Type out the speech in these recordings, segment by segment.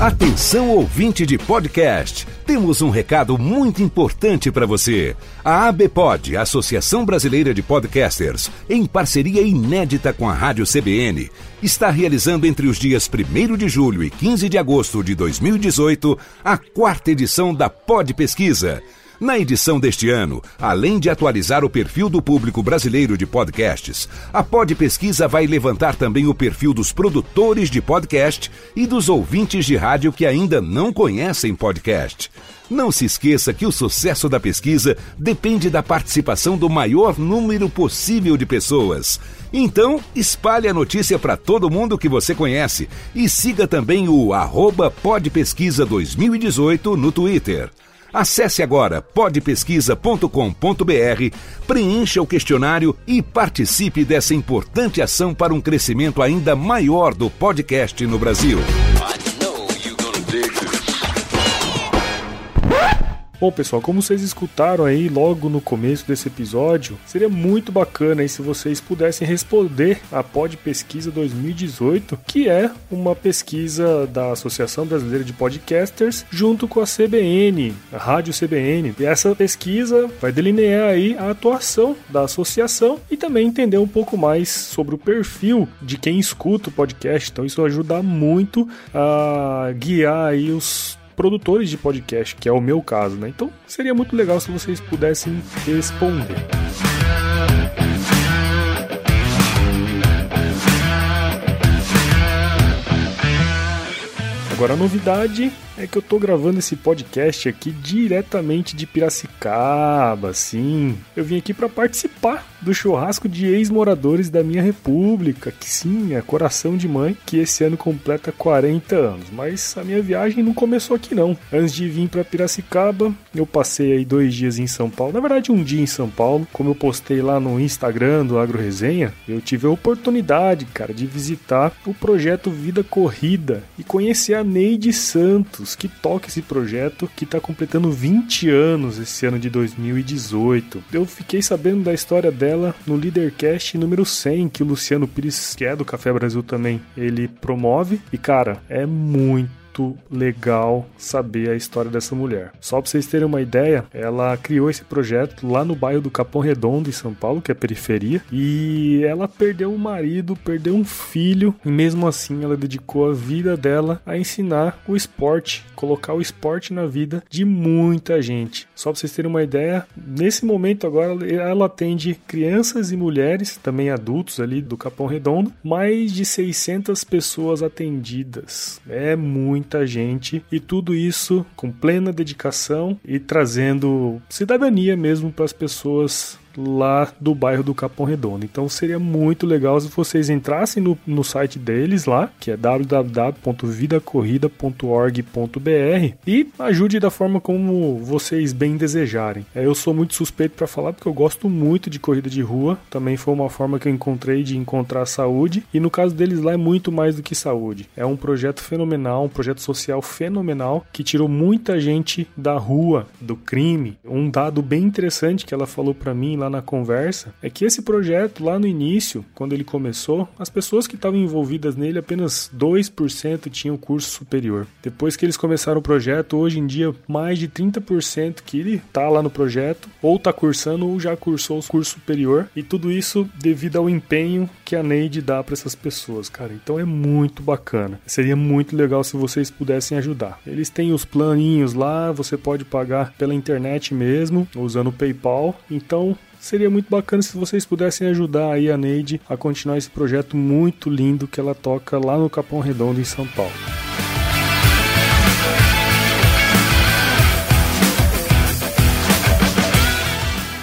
Atenção ouvinte de podcast, temos um recado muito importante para você. A ABPOD, Associação Brasileira de Podcasters, em parceria inédita com a Rádio CBN, está realizando entre os dias 1 de julho e 15 de agosto de 2018 a quarta edição da Pod Pesquisa. Na edição deste ano, além de atualizar o perfil do público brasileiro de podcasts, a Pod Pesquisa vai levantar também o perfil dos produtores de podcast e dos ouvintes de rádio que ainda não conhecem podcast. Não se esqueça que o sucesso da pesquisa depende da participação do maior número possível de pessoas. Então, espalhe a notícia para todo mundo que você conhece e siga também o arroba Podpesquisa 2018 no Twitter. Acesse agora podpesquisa.com.br, preencha o questionário e participe dessa importante ação para um crescimento ainda maior do podcast no Brasil. Bom, pessoal, como vocês escutaram aí logo no começo desse episódio, seria muito bacana aí se vocês pudessem responder a Pod Pesquisa 2018, que é uma pesquisa da Associação Brasileira de Podcasters junto com a CBN, a Rádio CBN. E essa pesquisa vai delinear aí a atuação da associação e também entender um pouco mais sobre o perfil de quem escuta o podcast. Então isso ajuda muito a guiar aí os produtores de podcast, que é o meu caso, né? Então seria muito legal se vocês pudessem responder. Agora a novidade é que eu tô gravando esse podcast aqui diretamente de Piracicaba, sim. Eu vim aqui para participar do churrasco de ex-moradores da minha república, que sim, é coração de mãe, que esse ano completa 40 anos. Mas a minha viagem não começou aqui não. Antes de vir para Piracicaba, eu passei aí dois dias em São Paulo. Na verdade, um dia em São Paulo. Como eu postei lá no Instagram do Agro Resenha, eu tive a oportunidade, cara, de visitar o projeto Vida Corrida e conhecer a Neide Santos, que toca esse projeto, que está completando 20 anos esse ano de 2018. Eu fiquei sabendo da história dela no Leadercast número 100, que o Luciano Pires, que é do Café Brasil também, ele promove. E cara, é muito muito legal saber a história dessa mulher. Só para vocês terem uma ideia, ela criou esse projeto lá no bairro do Capão Redondo, em São Paulo, que é periferia, e ela perdeu um marido, perdeu um filho, e mesmo assim ela dedicou a vida dela a ensinar o esporte, colocar o esporte na vida de muita gente. Só para vocês terem uma ideia, nesse momento agora ela atende crianças e mulheres, também adultos ali do Capão Redondo, mais de 600 pessoas atendidas. É muita gente e tudo isso com plena dedicação e trazendo cidadania mesmo para as pessoas lá do bairro do Capão Redondo. Então seria muito legal se vocês entrassem no, no site deles lá, que é www.vidacorrida.org.br e ajude da forma como vocês bem desejarem. É, eu sou muito suspeito para falar porque eu gosto muito de corrida de rua, também foi uma forma que eu encontrei de encontrar saúde e no caso deles lá é muito mais do que saúde. É um projeto fenomenal, um projeto social fenomenal que tirou muita gente da rua, do crime. Um dado bem interessante que ela falou para mim lá na conversa é que esse projeto, lá no início, quando ele começou, as pessoas que estavam envolvidas nele, apenas 2% tinham curso superior. Depois que eles começaram o projeto, hoje em dia, mais de 30% que ele tá lá no projeto, ou tá cursando, ou já cursou o curso superior, e tudo isso devido ao empenho que a Neide dá para essas pessoas, cara. Então é muito bacana. Seria muito legal se vocês pudessem ajudar. Eles têm os planinhos lá, você pode pagar pela internet mesmo, usando o PayPal. Então, Seria muito bacana se vocês pudessem ajudar aí a Neide a continuar esse projeto muito lindo que ela toca lá no Capão Redondo, em São Paulo.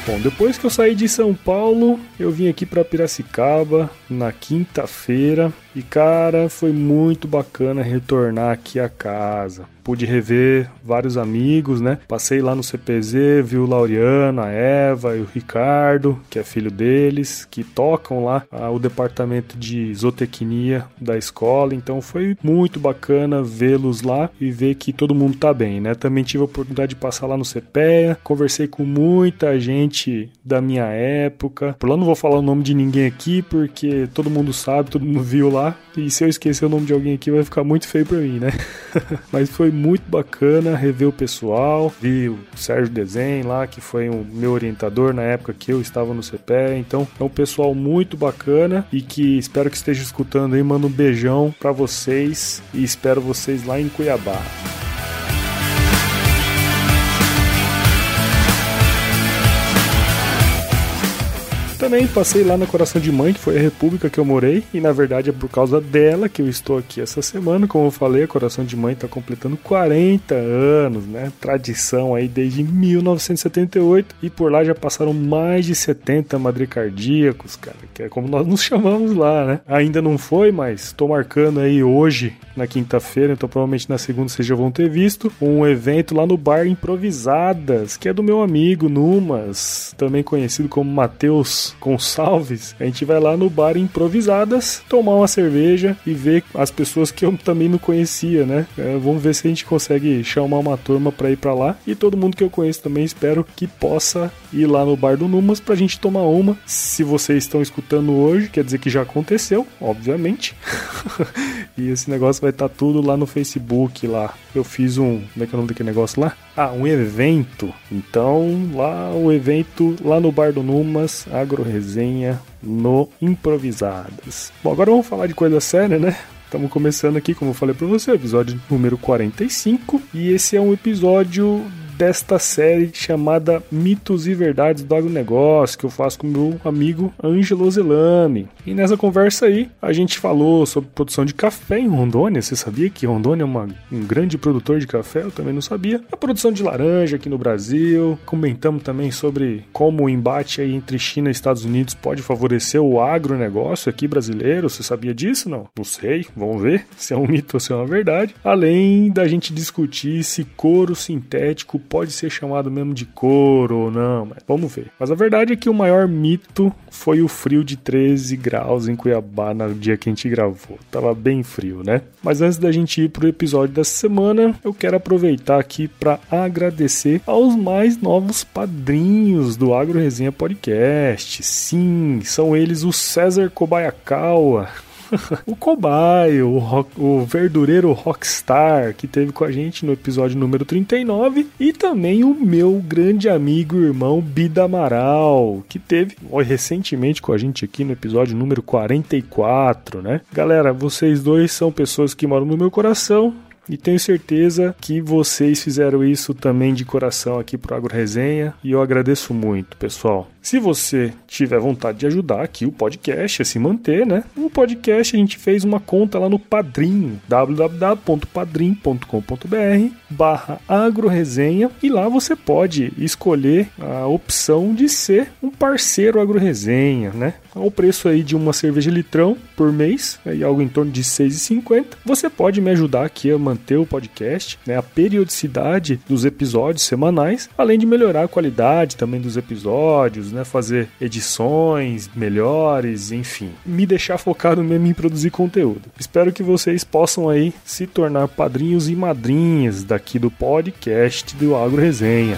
Bom, depois que eu saí de São Paulo, eu vim aqui para Piracicaba na quinta-feira e cara, foi muito bacana retornar aqui a casa pude rever vários amigos, né? Passei lá no CPZ, vi o Laureano, a Eva e o Ricardo, que é filho deles, que tocam lá ah, o departamento de zootecnia da escola. Então foi muito bacana vê-los lá e ver que todo mundo tá bem, né? Também tive a oportunidade de passar lá no CPEA, conversei com muita gente da minha época. Por lá não vou falar o nome de ninguém aqui, porque todo mundo sabe, todo mundo viu lá. E se eu esquecer o nome de alguém aqui, vai ficar muito feio pra mim, né? Mas foi muito bacana rever o pessoal. Vi o Sérgio Desenho lá, que foi o meu orientador na época que eu estava no CPE. Então é um pessoal muito bacana e que espero que esteja escutando aí. Mando um beijão para vocês e espero vocês lá em Cuiabá. Também passei lá na Coração de Mãe, que foi a república que eu morei, e na verdade é por causa dela que eu estou aqui essa semana. Como eu falei, a Coração de Mãe está completando 40 anos, né? Tradição aí desde 1978, e por lá já passaram mais de 70 madricardíacos, cara, que é como nós nos chamamos lá, né? Ainda não foi, mas estou marcando aí hoje, na quinta-feira, então provavelmente na segunda vocês já vão ter visto, um evento lá no bar Improvisadas, que é do meu amigo Numas, também conhecido como Matheus com salves, a gente vai lá no bar improvisadas, tomar uma cerveja e ver as pessoas que eu também não conhecia, né? É, vamos ver se a gente consegue chamar uma turma para ir para lá e todo mundo que eu conheço também espero que possa ir lá no bar do Numas pra gente tomar uma. Se vocês estão escutando hoje, quer dizer que já aconteceu, obviamente. e esse negócio vai estar tá tudo lá no Facebook lá. Eu fiz um, como é que é o nome daquele negócio lá? Ah, um evento. Então, lá o evento lá no bar do Numas, Agro Resenha no Improvisadas. Bom, agora vamos falar de coisa séria, né? Estamos começando aqui, como eu falei para você, episódio número 45, e esse é um episódio desta série chamada Mitos e Verdades do Agronegócio, que eu faço com meu amigo Ângelo Zelami. E nessa conversa aí, a gente falou sobre produção de café em Rondônia. Você sabia que Rondônia é uma, um grande produtor de café? Eu também não sabia. A produção de laranja aqui no Brasil. Comentamos também sobre como o embate aí entre China e Estados Unidos pode favorecer o agronegócio aqui brasileiro. Você sabia disso? Não? Não sei. Vamos ver se é um mito ou se é uma verdade. Além da gente discutir se couro sintético pode ser chamado mesmo de couro ou não, mas vamos ver. Mas a verdade é que o maior mito foi o frio de 13 graus em Cuiabá no dia que a gente gravou. Tava bem frio, né? Mas antes da gente ir pro episódio dessa semana, eu quero aproveitar aqui para agradecer aos mais novos padrinhos do Agro Resenha Podcast. Sim, são eles o César Kobayakawa, o cobaio, o, rock, o verdureiro rockstar que teve com a gente no episódio número 39 e também o meu grande amigo e irmão Bida Amaral, que teve ó, recentemente com a gente aqui no episódio número 44, né? Galera, vocês dois são pessoas que moram no meu coração e tenho certeza que vocês fizeram isso também de coração aqui pro Agro Resenha e eu agradeço muito, pessoal. Se você tiver vontade de ajudar aqui o podcast a se manter, né? O podcast a gente fez uma conta lá no Padrim, www.padrim.com.br barra agroresenha e lá você pode escolher a opção de ser um parceiro agroresenha, né? Ao preço aí de uma cerveja litrão por mês, aí algo em torno de R$ 6,50. Você pode me ajudar aqui a manter o podcast, né? A periodicidade dos episódios semanais, além de melhorar a qualidade também dos episódios, né? Fazer edições melhores, enfim. Me deixar focado mesmo em produzir conteúdo. Espero que vocês possam aí se tornar padrinhos e madrinhas daqui do podcast do Agro Resenha.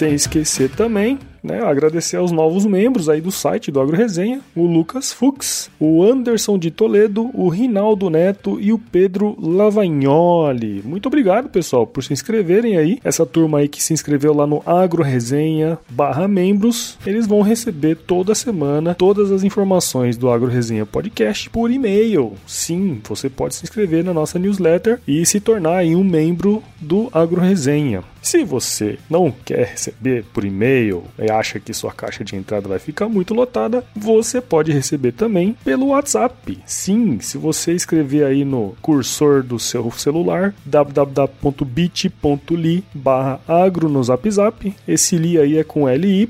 Sem esquecer também né, agradecer aos novos membros aí do site do Agro Resenha, o Lucas Fux, o Anderson de Toledo, o Rinaldo Neto e o Pedro Lavagnoli. Muito obrigado, pessoal, por se inscreverem aí. Essa turma aí que se inscreveu lá no Agro Resenha barra membros, eles vão receber toda semana todas as informações do Agro Resenha Podcast por e-mail. Sim, você pode se inscrever na nossa newsletter e se tornar aí um membro do Agro Resenha. Se você não quer receber por e-mail e acha que sua caixa de entrada vai ficar muito lotada, você pode receber também pelo WhatsApp. Sim, se você escrever aí no cursor do seu celular www.bit.ly barra agro no zap zap, esse li aí é com LY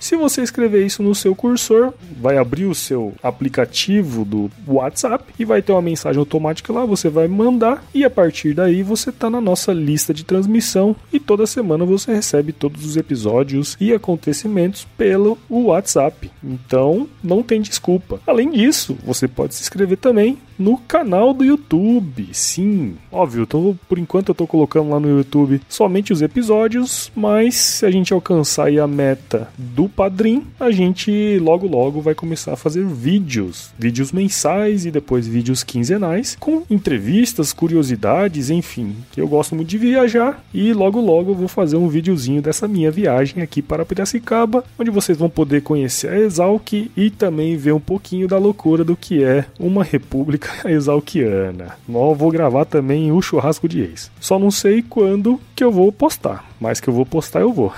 se você escrever isso no seu cursor, vai abrir o seu aplicativo do WhatsApp e vai ter uma mensagem automática lá, você vai mandar e a partir daí você está na nossa lista de transmissão e toda semana você recebe todos os episódios e acontecimentos pelo WhatsApp. Então, não tem desculpa. Além disso, você pode se inscrever também no canal do YouTube. Sim, óbvio, tô, por enquanto eu estou colocando lá no YouTube somente os episódios, mas se a gente alcançar a meta do Padrim, a gente logo logo vai começar a fazer vídeos, vídeos mensais e depois vídeos quinzenais com entrevistas, curiosidades, enfim, eu gosto muito de viajar e logo logo eu vou fazer um videozinho dessa minha viagem aqui para Piracicaba, onde vocês vão poder conhecer a Exalc e também ver um pouquinho da loucura do que é uma república exalquiana. Eu vou gravar também o churrasco de ex. Só não sei quando que eu vou postar, mas que eu vou postar eu vou.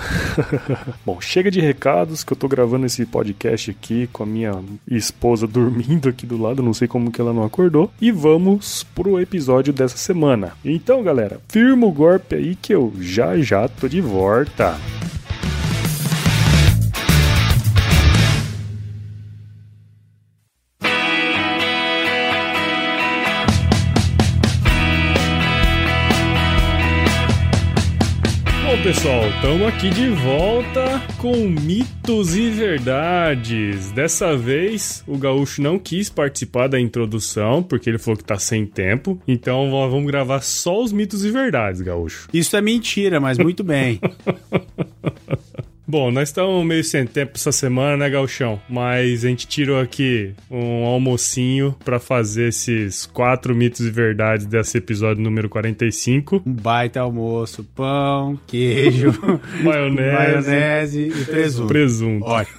Bom, chega de recado que eu tô gravando esse podcast aqui com a minha esposa dormindo aqui do lado, não sei como que ela não acordou. E vamos pro episódio dessa semana. Então, galera, firma o golpe aí que eu já já tô de volta. Pessoal, estamos aqui de volta com mitos e verdades. Dessa vez, o Gaúcho não quis participar da introdução, porque ele falou que tá sem tempo. Então vamos gravar só os mitos e verdades, Gaúcho. Isso é mentira, mas muito bem. Bom, nós estamos meio sem tempo essa semana, né, Galchão? Mas a gente tirou aqui um almocinho para fazer esses quatro mitos e verdades desse episódio número 45. Um baita almoço, pão, queijo, maionese, maionese e presunto. Presunto. Ótimo.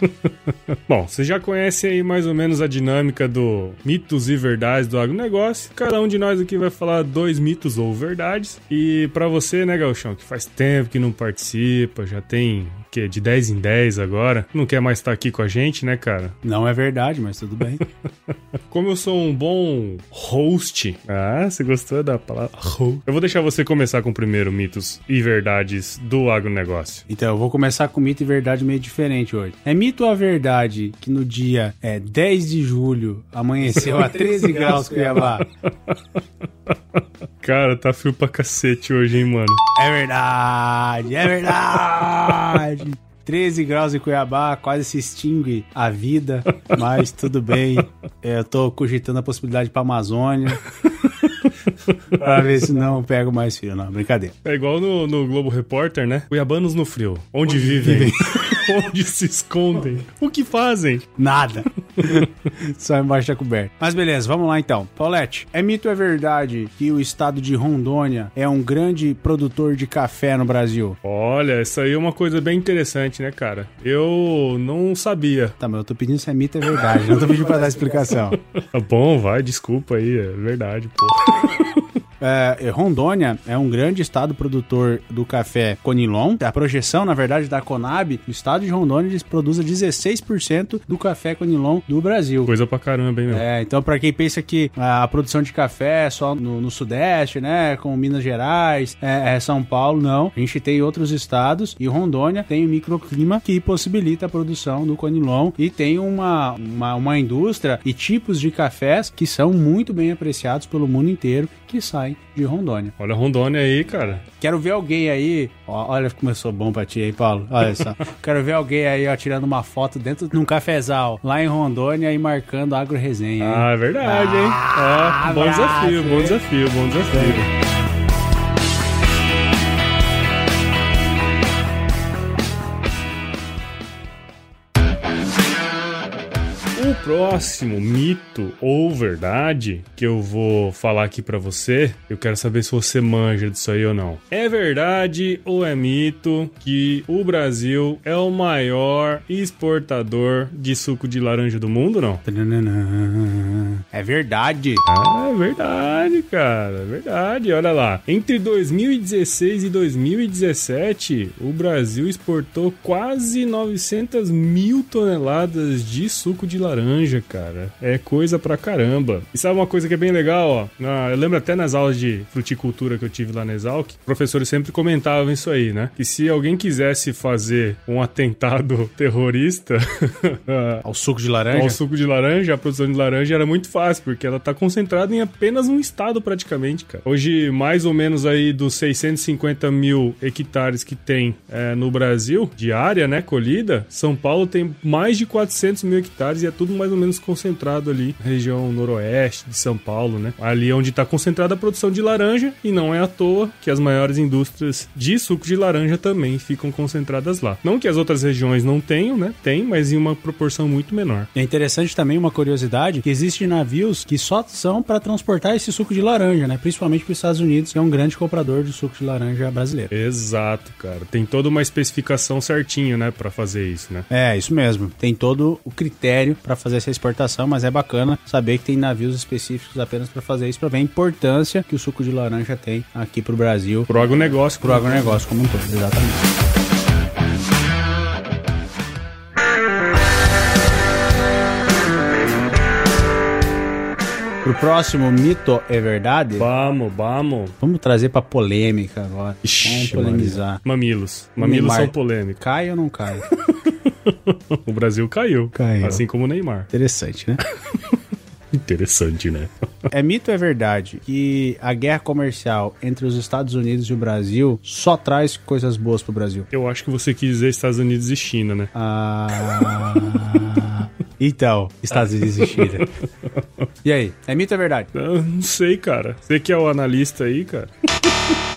Bom, você já conhece aí mais ou menos a dinâmica do mitos e verdades do agronegócio. Cada um de nós aqui vai falar dois mitos ou verdades. E para você, né, Galchão, que faz tempo que não participa, já tem quê? De 10 em 10 agora. Não quer mais estar aqui com a gente, né, cara? Não é verdade, mas tudo bem. Como eu sou um bom host. Ah, você gostou da palavra host? Eu vou deixar você começar com o primeiro mitos e verdades do agronegócio. Então, eu vou começar com mito e verdade meio diferente hoje. É mito ou a verdade que no dia é, 10 de julho amanheceu a 13 graus Cuiabá? Cara, tá frio pra cacete hoje, hein, mano? É verdade, é verdade. 13 graus em Cuiabá, quase se extingue a vida, mas tudo bem. É, eu tô cogitando a possibilidade pra Amazônia. pra ver se não pego mais frio, não, brincadeira. É igual no, no Globo Repórter, né? Cuiabanos no frio. Onde, Onde vivem? vivem? Onde se escondem? O que fazem? Nada. Só embaixo da coberta. Mas beleza, vamos lá então. Paulette, é mito ou é verdade que o estado de Rondônia é um grande produtor de café no Brasil? Olha, isso aí é uma coisa bem interessante, né, cara? Eu não sabia. Tá, mas eu tô pedindo se é mito ou é verdade. Não tô pedindo pra dar explicação. Tá bom, vai, desculpa aí. É verdade, pô. É, Rondônia é um grande estado produtor do café Conilon. A projeção, na verdade, da Conab, o estado de Rondônia eles produz 16% do café Conilon do Brasil. Coisa pra caramba, hein, meu? É, então para quem pensa que a produção de café é só no, no Sudeste, né, com Minas Gerais, é, é, São Paulo, não. A gente tem outros estados e Rondônia tem um microclima que possibilita a produção do Conilon e tem uma, uma, uma indústria e tipos de cafés que são muito bem apreciados pelo mundo inteiro que saem de Rondônia. Olha Rondônia aí, cara. Quero ver alguém aí. Ó, olha, começou bom pra ti aí, Paulo. Olha só. Quero ver alguém aí, ó, tirando uma foto dentro de um cafezal lá em Rondônia e marcando Agro Resenha. Hein? Ah, é verdade, hein? Ah, bom desafio, bom desafio, bom desafio. O próximo mito ou verdade que eu vou falar aqui para você, eu quero saber se você manja disso aí ou não. É verdade ou é mito que o Brasil é o maior exportador de suco de laranja do mundo, não? É verdade. Ah, é verdade, cara, é verdade. Olha lá, entre 2016 e 2017, o Brasil exportou quase 900 mil toneladas de suco de laranja, cara. É coisa pra caramba. E sabe uma coisa que é bem legal, ó? Ah, eu lembro até nas aulas de fruticultura que eu tive lá na Exalc, professores sempre comentavam isso aí, né? Que se alguém quisesse fazer um atentado terrorista ao suco de laranja, ao suco de laranja, a produção de laranja era muito fácil, porque ela tá concentrada em apenas um estado praticamente, cara. Hoje, mais ou menos aí dos 650 mil hectares que tem é, no Brasil de área, né, colhida, São Paulo tem mais de 400 mil hectares e é tudo mais ou menos concentrado ali na região noroeste de São Paulo, né? Ali onde está concentrada a produção de laranja e não é à toa que as maiores indústrias de suco de laranja também ficam concentradas lá. Não que as outras regiões não tenham, né? Tem, mas em uma proporção muito menor. É interessante também uma curiosidade que existem navios que só são para transportar esse suco de laranja, né? Principalmente para os Estados Unidos, que é um grande comprador de suco de laranja brasileiro. Exato, cara. Tem toda uma especificação certinho, né, para fazer isso, né? É, isso mesmo. Tem todo o critério para fazer essa exportação, mas é bacana saber que tem navios específicos apenas para fazer isso, para ver a importância que o suco de laranja tem aqui pro Brasil. Pro agronegócio. Pro agronegócio como um todo, exatamente. Pro próximo mito é verdade? Vamos, vamos. Vamos trazer pra polêmica agora. Ixi, vamos polemizar. Mamilos. Mamilos Neymar, são polêmicos. Cai ou não cai? o Brasil caiu. Caiu. Assim como o Neymar. Interessante, né? Interessante, né? é mito ou é verdade que a guerra comercial entre os Estados Unidos e o Brasil só traz coisas boas pro Brasil? Eu acho que você quis dizer Estados Unidos e China, né? Ah. Então, Estados Unidos e China. E aí, é mito ou é verdade? Eu não sei, cara. Você que é o analista aí, cara.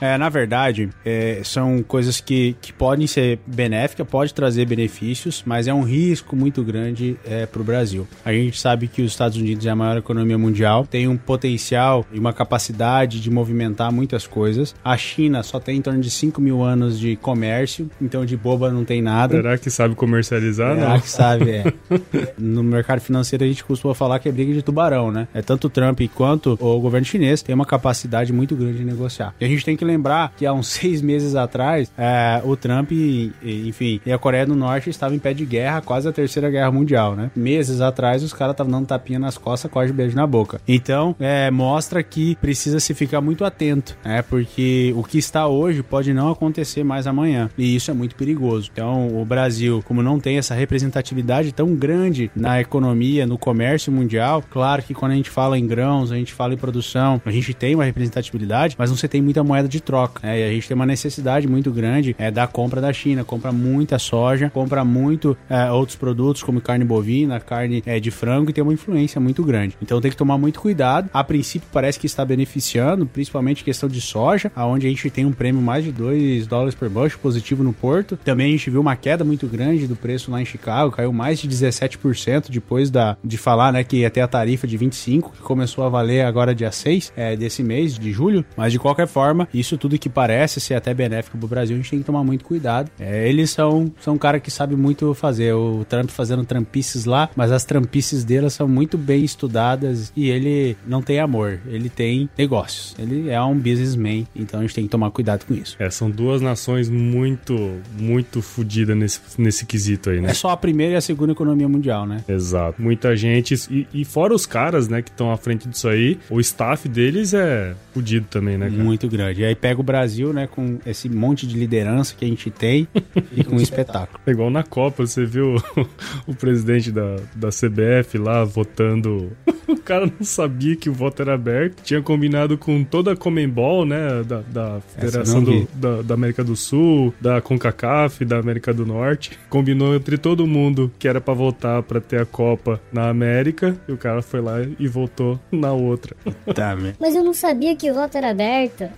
É, na verdade, é, são coisas que, que podem ser benéficas, pode trazer benefícios, mas é um risco muito grande é, para o Brasil. A gente sabe que os Estados Unidos é a maior economia mundial, tem um potencial e uma capacidade de movimentar muitas coisas. A China só tem em torno de 5 mil anos de comércio, então de boba não tem nada. Será que sabe comercializar? Será não? que sabe, é. no mercado financeiro a gente costuma falar que é briga de tubarão, né? É tanto o Trump quanto o governo chinês tem uma capacidade muito grande de negociar. E a gente tem que lembrar que há uns seis meses atrás, é, o Trump, enfim, e a Coreia do Norte estavam em pé de guerra, quase a terceira guerra mundial, né? Meses atrás, os caras estavam dando tapinha nas costas, quase beijo na boca. Então, é, mostra que precisa se ficar muito atento, né? Porque o que está hoje pode não acontecer mais amanhã. E isso é muito perigoso. Então, o Brasil, como não tem essa representatividade tão grande na economia, no comércio mundial, claro que quando a gente fala em grãos, a gente fala em produção, a gente tem uma representatividade, mas não se tem muita moeda de troca. Né? E a gente tem uma necessidade muito grande é, da compra da China, compra muita soja, compra muito é, outros produtos como carne bovina, carne é, de frango e tem uma influência muito grande. Então tem que tomar muito cuidado. A princípio parece que está beneficiando, principalmente questão de soja, aonde a gente tem um prêmio mais de 2 dólares por bushel positivo no porto. Também a gente viu uma queda muito grande do preço lá em Chicago, caiu mais de 17% depois da, de falar né, que ia ter a tarifa de 25, que começou a valer agora dia 6 é, desse mês, de julho. Mas de qualquer forma, isso tudo que parece ser até benéfico pro Brasil, a gente tem que tomar muito cuidado. É, eles são, são um cara que sabe muito fazer. O Trump fazendo trampices lá, mas as trampices dele são muito bem estudadas e ele não tem amor, ele tem negócios. Ele é um businessman, então a gente tem que tomar cuidado com isso. É, são duas nações muito, muito fodidas nesse, nesse quesito aí, né? É só a primeira e a segunda economia mundial, né? Exato. Muita gente. E, e fora os caras, né, que estão à frente disso aí, o staff deles é fodido também, né, cara? Muito grande. E aí pega o Brasil Brasil, né? Com esse monte de liderança que a gente tem e com um espetáculo. É igual na Copa, você viu o, presidente da, da CBF lá votando. O cara não sabia que o voto era aberto. Tinha combinado com toda a Comembol, né? Da, da Federação do, da, da, América do Sul, da CONCACAF, da América do Norte. Combinou entre todo mundo que era para votar para ter a Copa na América. E o cara foi lá e votou na outra. Tá, Mas eu não sabia que o voto era aberto.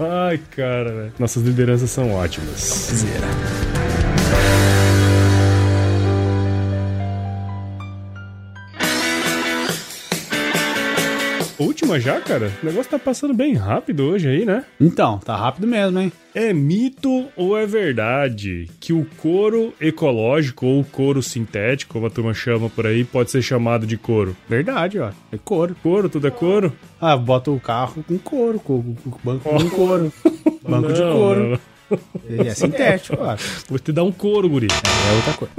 Ai, cara, véio. Nossas lideranças são ótimas. Zera. Última já, cara? O negócio tá passando bem rápido hoje aí, né? Então, tá rápido mesmo, hein? É mito ou é verdade que o couro ecológico ou couro sintético, como a turma chama por aí, pode ser chamado de couro? Verdade, ó. É couro. Couro, tudo é couro? Ah, bota o carro com couro, com o banco com couro. Banco de Não, couro. não. Ele é sintético, ó. Vou te dar um couro, guri. É outra coisa.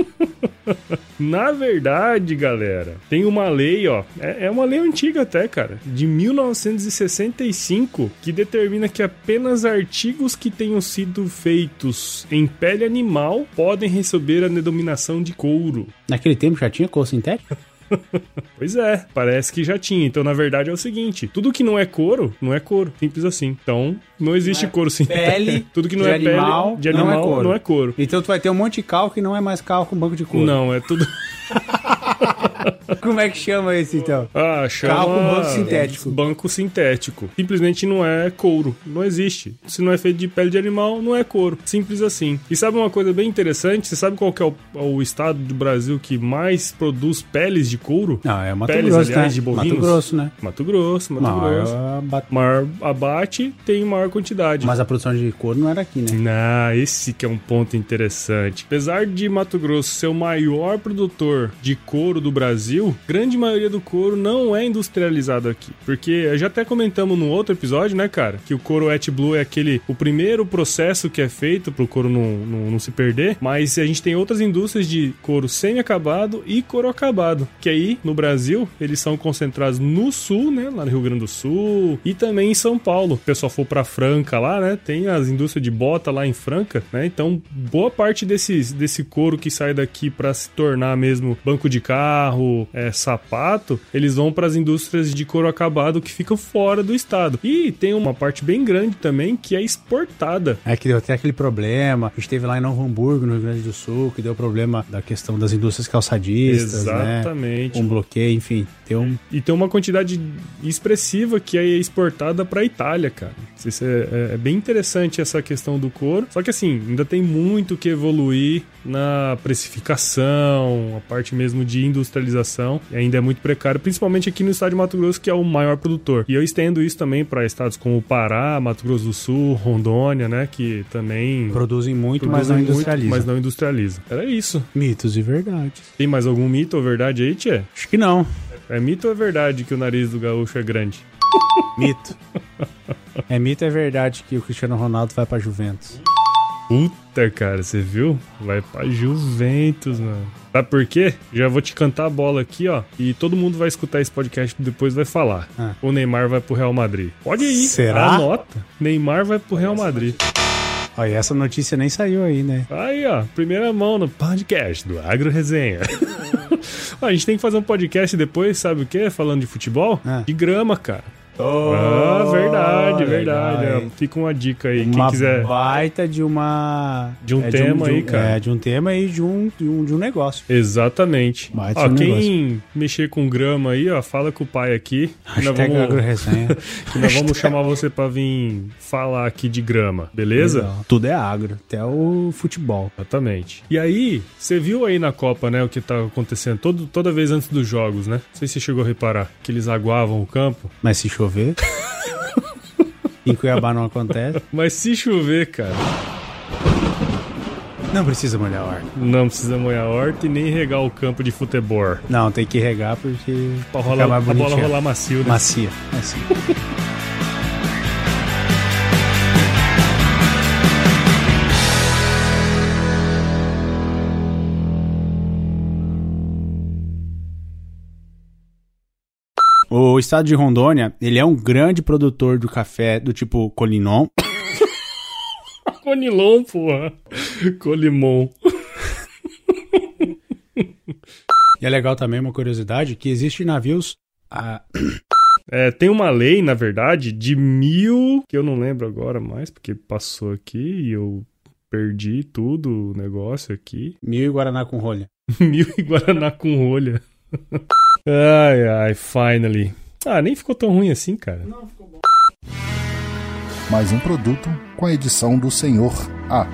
Na verdade, galera, tem uma lei, ó. É, é uma lei antiga até, cara. De 1965, que determina que apenas artigos que tenham sido feitos em pele animal podem receber a denominação de couro. Naquele tempo já tinha couro sintético? Pois é, parece que já tinha. Então, na verdade, é o seguinte: tudo que não é couro, não é couro. Simples assim. Então, não existe couro sintético. pele tudo que não de é animal pele de não é animal couro. não é couro. Então tu vai ter um monte de cal que não é mais cal com banco de couro. Não, é tudo. Como é que chama esse então? Ah, chama... Carro com banco sintético. Banco sintético. Simplesmente não é couro. Não existe. Se não é feito de pele de animal, não é couro. Simples assim. E sabe uma coisa bem interessante? Você sabe qual que é o, o estado do Brasil que mais produz peles de couro? Não, é Mato Peles, Grosso, aliás, né? de bovinos? Mato Grosso, né? Mato Grosso, Mato Grosso. Maior bat- Maior abate tem maior quantidade. Mas a produção de couro não era aqui, né? Ah, esse que é um ponto interessante. Apesar de Mato Grosso ser o maior produtor de couro do Brasil, grande maioria do couro não é industrializado aqui. Porque já até comentamos no outro episódio, né, cara? Que o couro wet blue é aquele, o primeiro processo que é feito pro couro não, não, não se perder. Mas a gente tem outras indústrias de couro semi-acabado e couro acabado. Que aí, no Brasil, eles são concentrados no sul, né? Lá no Rio Grande do Sul e também em São Paulo. O pessoal for pra Franca lá, né? Tem as indústrias de bota lá em Franca, né? Então, boa parte desses, desse couro que sai daqui pra se tornar mesmo banco de carro, é, sapato, eles vão para as indústrias de couro acabado que ficam fora do estado. E tem uma parte bem grande também que é exportada. É que deu até aquele problema. A gente teve lá em Novo Hamburgo, no Rio Grande do Sul, que deu problema da questão das indústrias calçadistas, né? Exatamente. Um bloqueio, enfim. Tem um. E tem uma quantidade expressiva que é exportada para Itália, cara. Isso é, é- é bem interessante essa questão do couro. Só que assim, ainda tem muito que evoluir na precificação, a parte mesmo de industrialização. E ainda é muito precário, principalmente aqui no estado de Mato Grosso, que é o maior produtor. E eu estendo isso também para estados como o Pará, Mato Grosso do Sul, Rondônia, né? Que também Produzem muito, mas produzem não muito, industrializam. mas não industrializa. Era isso. Mitos e verdades. Tem mais algum mito ou verdade aí, Tchê? Acho que não. É mito ou é verdade que o nariz do gaúcho é grande? Mito. é mito é verdade que o Cristiano Ronaldo vai pra Juventus. Puta, cara, você viu? Vai pra Juventus, mano. Sabe por quê? Já vou te cantar a bola aqui, ó. E todo mundo vai escutar esse podcast depois vai falar. Ah. O Neymar vai pro Real Madrid. Pode ir. Será? Anota. Neymar vai pro Real Madrid. Olha, essa notícia nem saiu aí, né? Aí, ó. Primeira mão no podcast do Agro Resenha. Ó, a gente tem que fazer um podcast depois, sabe o quê? Falando de futebol? Ah. De grama, cara. Ah, verdade, legal, verdade. hein? É, Fica uma dica aí. Quem uma quiser. baita de uma De um é, tema de aí, cara. É, de um tema e de um, de um, de um negócio. Exatamente. Baita Ó, um quem mexer com grama aí, ó, fala com o pai aqui. Que nós Hashtag vamos, agroresenha. que nós vamos chamar você pra vir falar aqui de grama, beleza? Legal. Tudo é agro, até o futebol. Exatamente. E aí, você viu aí na Copa, né, o que tá acontecendo todo, toda vez antes dos jogos, né? Não sei se você chegou a reparar que eles aguavam o campo. Mas se chover. em Cuiabá não acontece. Mas se chover, cara, Não precisa molhar a horta. não precisa molhar a horta e nem regar o campo de futebol. Não, tem que regar porque. Pra, rolar, pra bola rolar macio, né? Macia. macia. O estado de Rondônia, ele é um grande produtor do café do tipo Colinon. Conilon, porra. Colimon. E é legal também uma curiosidade que existem navios ah, É, tem uma lei, na verdade, de mil. que eu não lembro agora mais, porque passou aqui e eu perdi tudo o negócio aqui. mil e Guaraná com rolha. mil e Guaraná com rolha. ai, ai, finally. Ah, nem ficou tão ruim assim, cara. Mais um produto com a edição do Senhor A.